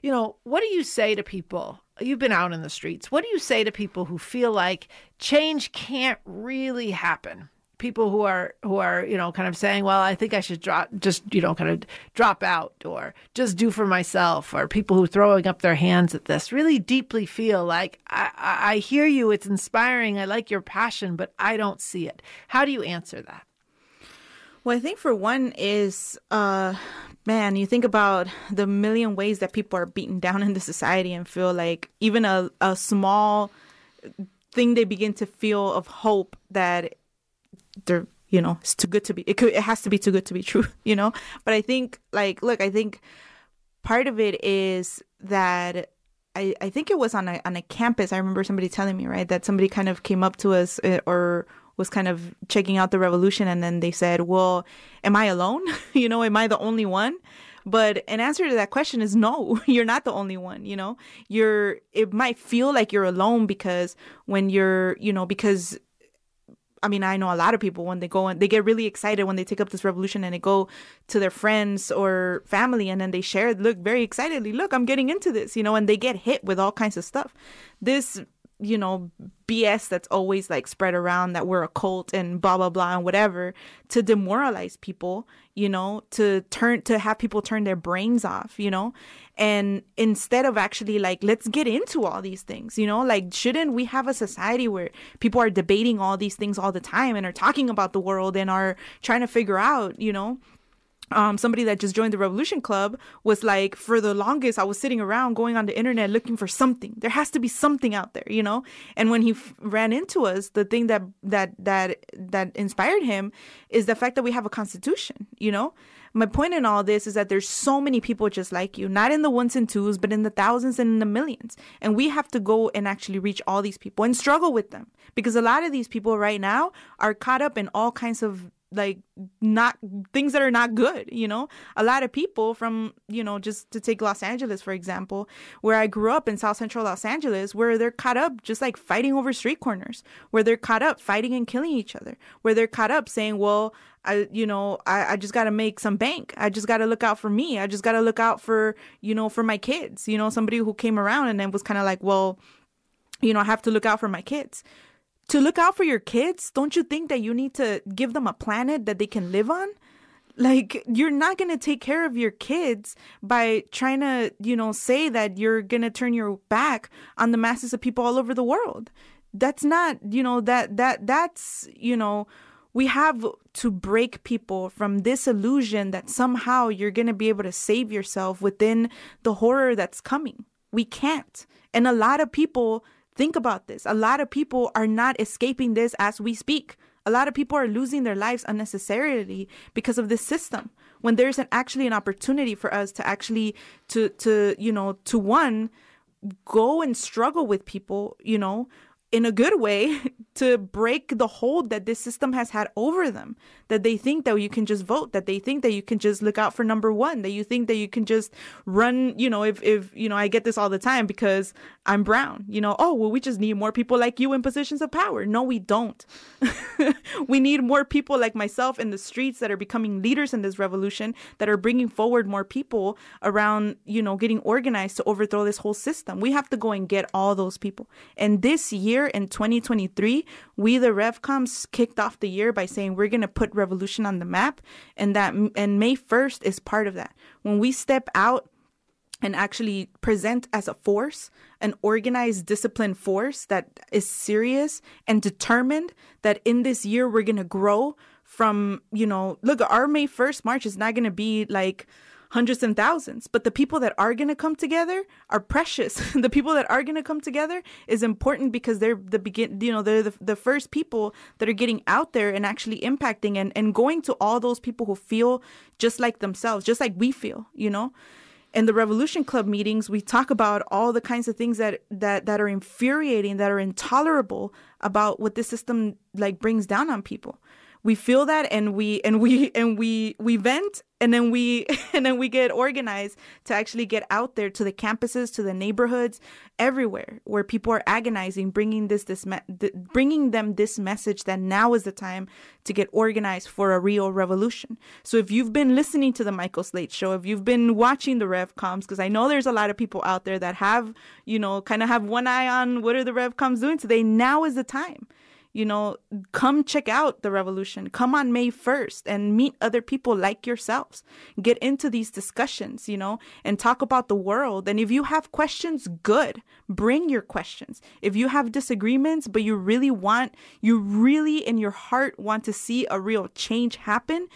you know, what do you say to people? You've been out in the streets. What do you say to people who feel like change can't really happen? People who are who are you know kind of saying, well, I think I should drop, just you know, kind of drop out, or just do for myself, or people who throwing up their hands at this really deeply feel like I, I, I hear you, it's inspiring, I like your passion, but I don't see it. How do you answer that? Well, I think for one is uh, man, you think about the million ways that people are beaten down in the society and feel like even a, a small thing they begin to feel of hope that they're, you know, it's too good to be, it could, it has to be too good to be true, you know? But I think, like, look, I think part of it is that I, I think it was on a on a campus. I remember somebody telling me right that somebody kind of came up to us uh, or was kind of checking out the revolution, and then they said, "Well, am I alone? you know, am I the only one?" But an answer to that question is no, you're not the only one, you know. You're it might feel like you're alone because when you're, you know, because I mean, I know a lot of people when they go and they get really excited when they take up this revolution and they go to their friends or family and then they share, look very excitedly, look, I'm getting into this, you know, and they get hit with all kinds of stuff. This, you know, BS that's always like spread around that we're a cult and blah, blah, blah, and whatever to demoralize people, you know, to turn, to have people turn their brains off, you know, and instead of actually like, let's get into all these things, you know, like, shouldn't we have a society where people are debating all these things all the time and are talking about the world and are trying to figure out, you know, um, somebody that just joined the Revolution Club was like, for the longest, I was sitting around going on the internet looking for something. There has to be something out there, you know. And when he f- ran into us, the thing that that that that inspired him is the fact that we have a constitution, you know. My point in all this is that there's so many people just like you, not in the ones and twos, but in the thousands and in the millions. And we have to go and actually reach all these people and struggle with them because a lot of these people right now are caught up in all kinds of like not things that are not good you know a lot of people from you know just to take los angeles for example where i grew up in south central los angeles where they're caught up just like fighting over street corners where they're caught up fighting and killing each other where they're caught up saying well I, you know, I, I just got to make some bank. I just got to look out for me. I just got to look out for, you know, for my kids. You know, somebody who came around and then was kind of like, well, you know, I have to look out for my kids to look out for your kids, don't you think that you need to give them a planet that they can live on? Like, you're not going to take care of your kids by trying to, you know, say that you're going to turn your back on the masses of people all over the world. That's not, you know, that, that, that's, you know, we have to break people from this illusion that somehow you're going to be able to save yourself within the horror that's coming. We can't. And a lot of people Think about this. A lot of people are not escaping this as we speak. A lot of people are losing their lives unnecessarily because of this system. When there's an actually an opportunity for us to actually to to you know to one go and struggle with people, you know, in a good way to break the hold that this system has had over them. That they think that you can just vote, that they think that you can just look out for number one, that you think that you can just run, you know, if, if, you know, I get this all the time because I'm brown, you know, oh, well, we just need more people like you in positions of power. No, we don't. we need more people like myself in the streets that are becoming leaders in this revolution, that are bringing forward more people around, you know, getting organized to overthrow this whole system. We have to go and get all those people. And this year in 2023, we the RevComs kicked off the year by saying we're going to put revolution on the map, and that and May 1st is part of that. When we step out and actually present as a force, an organized, disciplined force that is serious and determined that in this year we're going to grow from, you know, look, our May 1st march is not going to be like hundreds and thousands, but the people that are going to come together are precious. the people that are going to come together is important because they're the begin, you know, they're the, the first people that are getting out there and actually impacting and, and going to all those people who feel just like themselves, just like we feel, you know? In the revolution club meetings we talk about all the kinds of things that that that are infuriating that are intolerable about what this system like brings down on people we feel that and we and we and we we vent and then we and then we get organized to actually get out there to the campuses to the neighborhoods everywhere where people are agonizing bringing this this me- th- bringing them this message that now is the time to get organized for a real revolution. So if you've been listening to the michael slate show if you've been watching the revcoms because i know there's a lot of people out there that have you know kind of have one eye on what are the revcoms doing today now is the time You know, come check out the revolution. Come on May 1st and meet other people like yourselves. Get into these discussions, you know, and talk about the world. And if you have questions, good. Bring your questions. If you have disagreements, but you really want, you really in your heart want to see a real change happen,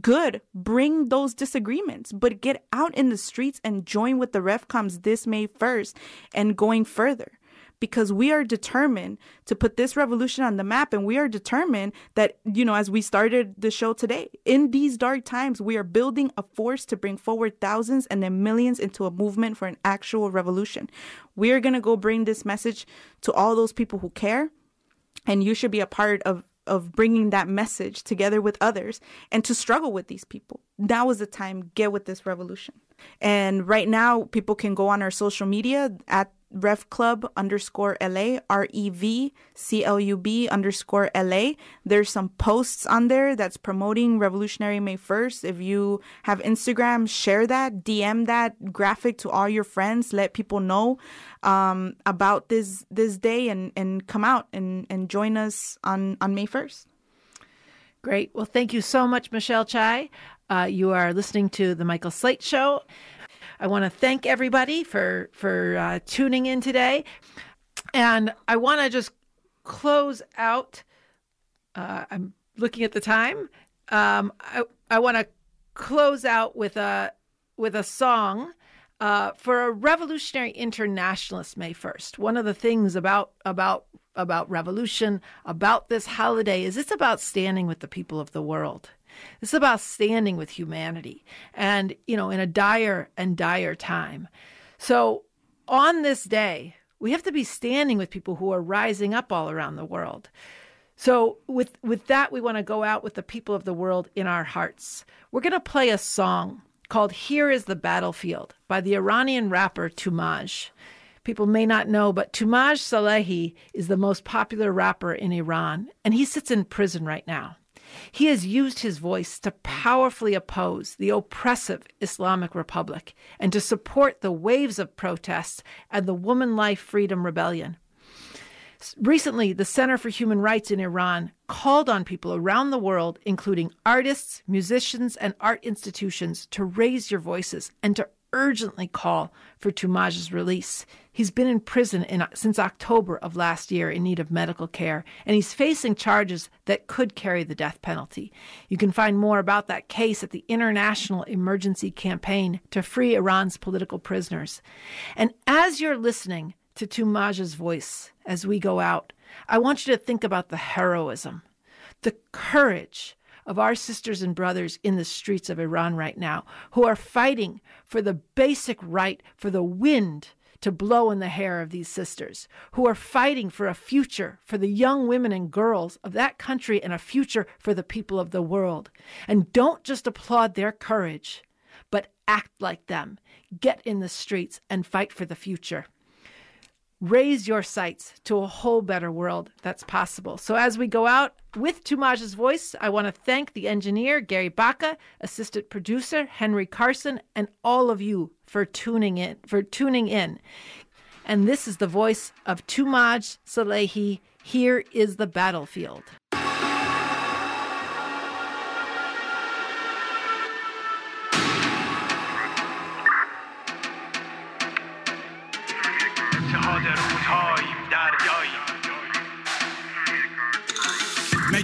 good. Bring those disagreements, but get out in the streets and join with the RevComs this May 1st and going further because we are determined to put this revolution on the map and we are determined that you know as we started the show today in these dark times we are building a force to bring forward thousands and then millions into a movement for an actual revolution. We are going to go bring this message to all those people who care and you should be a part of of bringing that message together with others and to struggle with these people. Now is the time. Get with this revolution. And right now people can go on our social media at Rev Club underscore LA, R E V C L U B underscore LA. There's some posts on there that's promoting Revolutionary May 1st. If you have Instagram, share that, DM that graphic to all your friends, let people know um, about this this day and, and come out and, and join us on, on May 1st. Great. Well, thank you so much, Michelle Chai. Uh, you are listening to The Michael Slate Show. I want to thank everybody for for uh, tuning in today, and I want to just close out. Uh, I'm looking at the time. Um, I I want to close out with a with a song. Uh, for a revolutionary internationalist May 1st. One of the things about about about revolution, about this holiday is it's about standing with the people of the world. This is about standing with humanity and, you know, in a dire and dire time. So on this day, we have to be standing with people who are rising up all around the world. So with with that we want to go out with the people of the world in our hearts. We're going to play a song called Here is the Battlefield by the Iranian rapper Tumaj. People may not know, but Tumaj Salehi is the most popular rapper in Iran, and he sits in prison right now. He has used his voice to powerfully oppose the oppressive Islamic Republic and to support the waves of protests and the Woman Life Freedom Rebellion. Recently, the Center for Human Rights in Iran called on people around the world, including artists, musicians, and art institutions, to raise your voices and to urgently call for Tumaj's release. He's been in prison in, since October of last year in need of medical care, and he's facing charges that could carry the death penalty. You can find more about that case at the International Emergency Campaign to Free Iran's Political Prisoners. And as you're listening to Tumaj's voice as we go out, I want you to think about the heroism, the courage, of our sisters and brothers in the streets of Iran right now who are fighting for the basic right for the wind to blow in the hair of these sisters, who are fighting for a future for the young women and girls of that country and a future for the people of the world. And don't just applaud their courage, but act like them. Get in the streets and fight for the future raise your sights to a whole better world that's possible. So as we go out with Tumaj's voice, I want to thank the engineer Gary Baca, assistant producer Henry Carson, and all of you for tuning in for tuning in. And this is the voice of Tumaj Salehi. Here is the battlefield.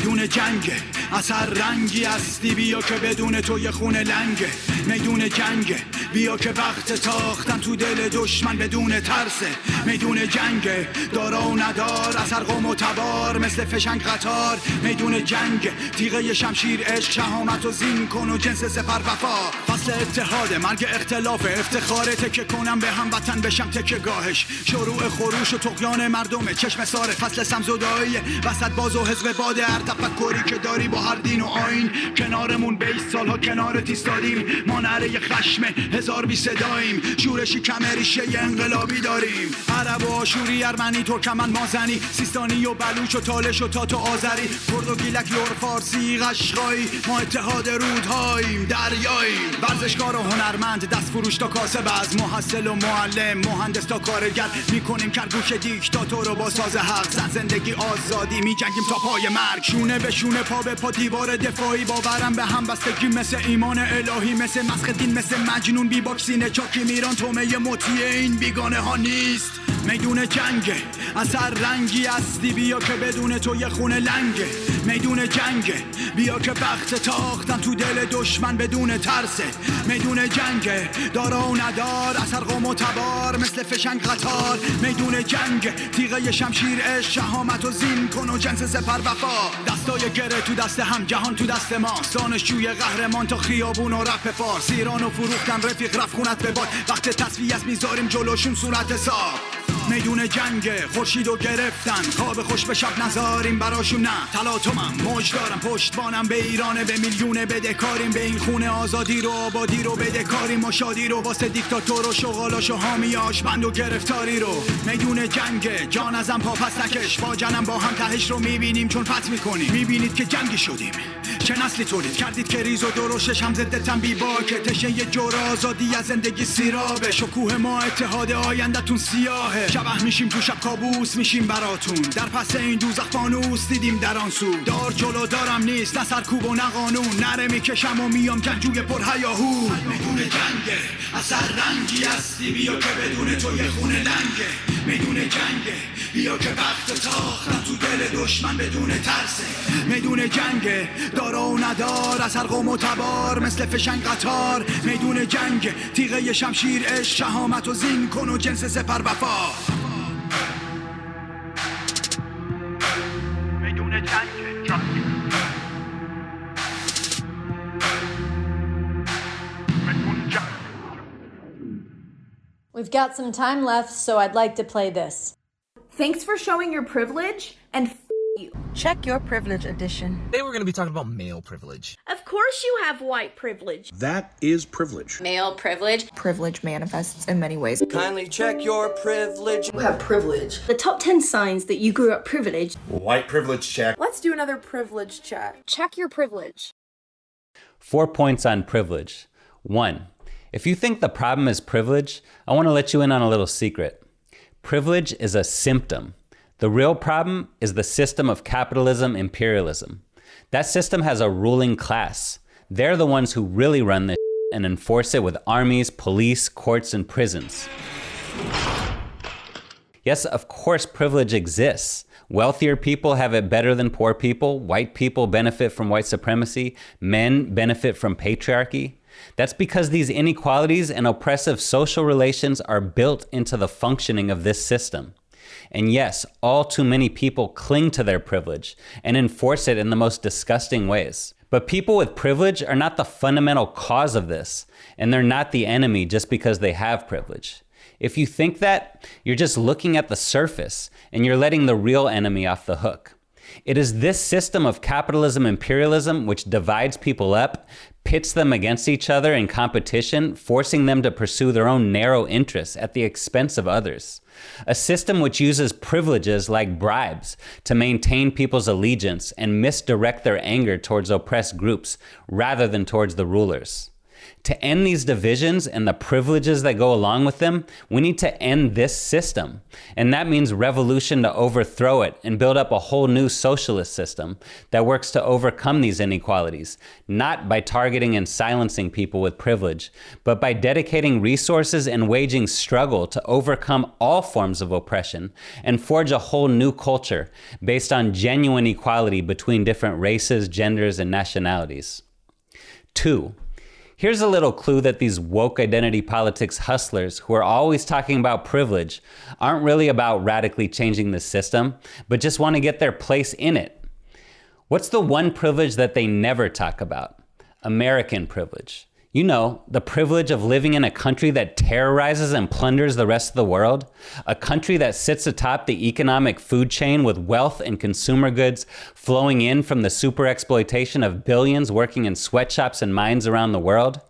میدون جنگ اثر رنگی هستی بیا که بدون تو یه خونه لنگه. میدون جنگ بیا که وقت تاختن تو دل دشمن بدون ترسه. میدون جنگ دارا و ندار اثر قوم و تبار مثل فشنگ قطار. میدون جنگ تیغه شمشیر عشق شهامت و زین کن و جنس سپر وفا. فصل اتحاد مرگ اختلاف افتخار تکه کنم به هم وطن بشم تکه گاهش. شروع خروش و تقیان مردمه چشم سار فصل سمزدایی وسط باز و حزب باد هر تفکری که داری با هر دین و آین. کنارمون بیست سالها کنار تیستادیم. ما نره خشم هزار بی صداییم. شورشی کمریشه یه انقلابی داریم. عرب و آشوری ارمنی ترکمن مازنی سیستانی و بلوچ و تالش و تات و آذری. کرد و گیلک لور فارسی قشقایی. ما اتحاد رودهاییم دریاییم. ورزشکار و هنرمند دست فروش تا کاسب از. محصل و معلم مهندس تا کارگر. می‌کنیم کرگوش دیکتاتور رو با ساز حق. زن زندگی آزادی میجنگیم تا پای مرگ. شونه به شونه پا به پا دیوار دفاعی. باورم به هم بستگی مثل ایمان الهی مثل مسخ دین مثل مجنون. بی باکسینه چاکی میران تومه مطیع این بیگانه ها نیست. میدون جنگه اثر رنگی هستی بیا که بدون تو یه خونه لنگه میدون جنگه بیا که بخت تاختم تو دل دشمن بدون ترسه میدون جنگه دارا و ندار اثر قوم تبار مثل فشنگ قطار. میدون جنگه تیغه شمشیر عشق شهامت و زین کن و جنس سپر وفا. دستای گره تو دست هم جهان تو دست ما. دانشجوی قهرمان تا خیابون و رپ فارس ایران و فروختن رفیق رفت خونت به باد. وقت تصفیه می‌ذاریم جلوشون صورت حساب. میدون جنگ خورشید و گرفتن. خواب خوش به شب نذاریم براشون نه. تلاطمم. موج دارم پشتوانم به ایرانه به میلیونه بدهکاریم به این خونه آزادی رو آبادی رو بدهکاریم و شادی رو واسه دیکتاتور و شغالاش و حامیاش. بند و گرفتاری رو. میدون جنگ جان ازم پا پس نکش. با جنم با هم تهش رو می‌بینیم چون فت می‌کنیم. می‌بینید که جنگی شدیم. چه نسلی تولید کردید که ریز و درشش هم ضد تنبی باکه تشه یه جور آزادی از زندگی سیرابه. شکوه ما اتحاد آیندهتون سیاهه. شبه میشیم تو شب کابوس میشیم براتون. در پس این دوزخ فانوس دیدیم در آن سو. دار جلو دارم نیست نه سرکوب و نه قانون. نره می‌کشم و میام جنگجوی پر هیاهو. میدون جنگه اثر رنگی هستی. بیا که بدون تو یه خونه لنگه میدون جنگه. بیا که وقت تاختم تو دل دشمن بدون ترسه. میدون جنگه. دارا و ندار از هر قوم و تبار مثل فشنگ قطار. میدون جنگ تیغه شمشیر عشق شهامت و زین کن و جنس سپر وفا. میدون جنگ We've got some time left, so I'd like to play this. Thanks for showing your privilege and f- you. Check your privilege edition. Today we're going to be talking about male privilege. Of course you have white privilege. That is privilege. Male privilege. Privilege manifests in many ways. Kindly check your privilege. You have privilege. The top 10 signs that you grew up privileged. White privilege check. Let's do another privilege check. Check your privilege. Four points on privilege. One, if you think the problem is privilege, I want to let you in on a little secret. Privilege is a symptom. The real problem is the system of capitalism imperialism. That system has a ruling class. They're the ones who really run this and enforce it with armies, police, courts, and prisons. Yes, of course, privilege exists. Wealthier people have it better than poor people. White people benefit from white supremacy. Men benefit from patriarchy. That's because these inequalities and oppressive social relations are built into the functioning of this system. And yes, all too many people cling to their privilege and enforce it in the most disgusting ways. But people with privilege are not the fundamental cause of this, and they're not the enemy just because they have privilege. If you think that, you're just looking at the surface and you're letting the real enemy off the hook. It is this system of capitalism imperialism which divides people up, pits them against each other in competition, forcing them to pursue their own narrow interests at the expense of others. A system which uses privileges like bribes to maintain people's allegiance and misdirect their anger towards oppressed groups rather than towards the rulers. To end these divisions and the privileges that go along with them, we need to end this system. And that means revolution to overthrow it and build up a whole new socialist system that works to overcome these inequalities, not by targeting and silencing people with privilege, but by dedicating resources and waging struggle to overcome all forms of oppression and forge a whole new culture based on genuine equality between different races, genders, and nationalities. Two, Here's a little clue that these woke identity politics hustlers, who are always talking about privilege, aren't really about radically changing the system, but just want to get their place in it. What's the one privilege that they never talk about? American privilege. You know, the privilege of living in a country that terrorizes and plunders the rest of the world, a country that sits atop the economic food chain with wealth and consumer goods flowing in from the super exploitation of billions working in sweatshops and mines around the world.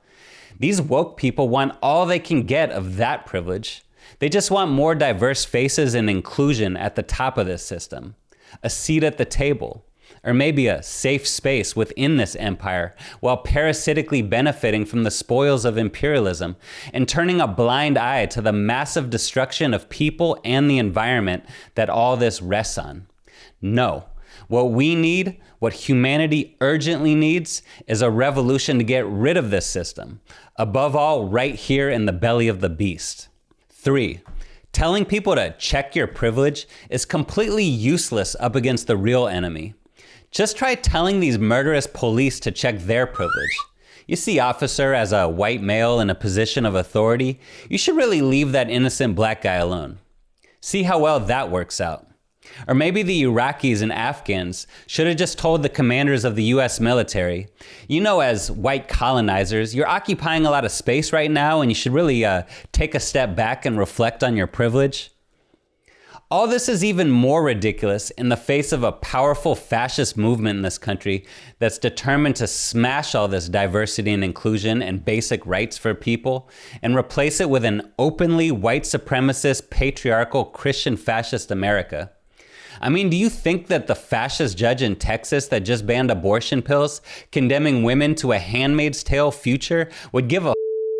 These woke people want all they can get of that privilege. They just want more diverse faces and inclusion at the top of this system, a seat at the table, or maybe a safe space within this empire while parasitically benefiting from the spoils of imperialism and turning a blind eye to the massive destruction of people and the environment that all this rests on. No. What we need, what humanity urgently needs, is a revolution to get rid of this system. Above all, right here in the belly of the beast. Three, telling people to check your privilege is completely useless up against the real enemy. Just try telling these murderous police to check their privilege. You see, officer, as a white male in a position of authority, you should really leave that innocent black guy alone. See how well that works out. Or maybe the Iraqis and Afghans should have just told the commanders of the US military, you know, as white colonizers, you're occupying a lot of space right now and you should really uh, take a step back and reflect on your privilege. All this is even more ridiculous in the face of a powerful fascist movement in this country that's determined to smash all this diversity and inclusion and basic rights for people and replace it with an openly white supremacist, patriarchal, Christian fascist America. I mean, do you think that the fascist judge in Texas that just banned abortion pills, condemning women to a handmaid's tale future, would give a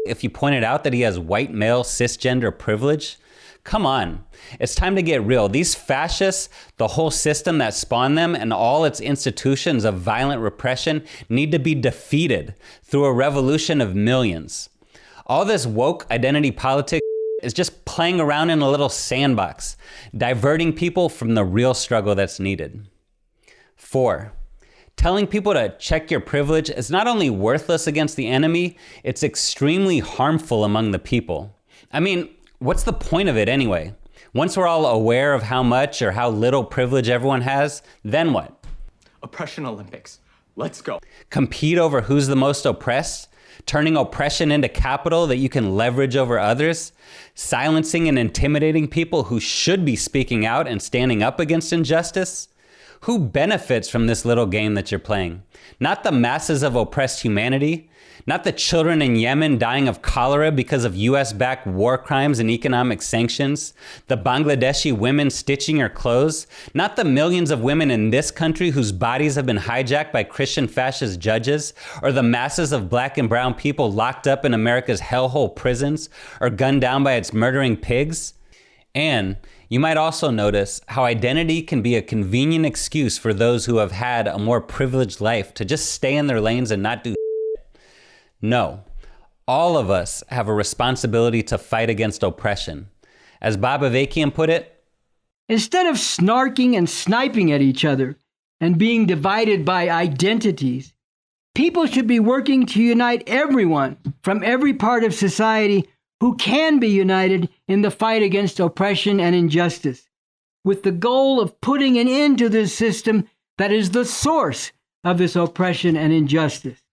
if you pointed out that he has white male cisgender privilege? Come on. It's time to get real. These fascists, the whole system that spawned them, and all its institutions of violent repression need to be defeated through a revolution of millions. All this woke identity politics is just playing around in a little sandbox, diverting people from the real struggle that's needed. Four, telling people to check your privilege is not only worthless against the enemy, it's extremely harmful among the people. I mean, what's the point of it anyway? Once we're all aware of how much or how little privilege everyone has, then what? Oppression Olympics. Let's go. Compete over who's the most oppressed? Turning oppression into capital that you can leverage over others? Silencing and intimidating people who should be speaking out and standing up against injustice? Who benefits from this little game that you're playing? Not the masses of oppressed humanity, not the children in Yemen dying of cholera because of US backed war crimes and economic sanctions, the Bangladeshi women stitching your clothes, not the millions of women in this country whose bodies have been hijacked by Christian fascist judges, or the masses of black and brown people locked up in America's hellhole prisons or gunned down by its murdering pigs. And you might also notice how identity can be a convenient excuse for those who have had a more privileged life to just stay in their lanes and not do. No, all of us have a responsibility to fight against oppression. As Bob Avakian put it, Instead of snarking and sniping at each other and being divided by identities, people should be working to unite everyone from every part of society who can be united in the fight against oppression and injustice, with the goal of putting an end to this system that is the source of this oppression and injustice.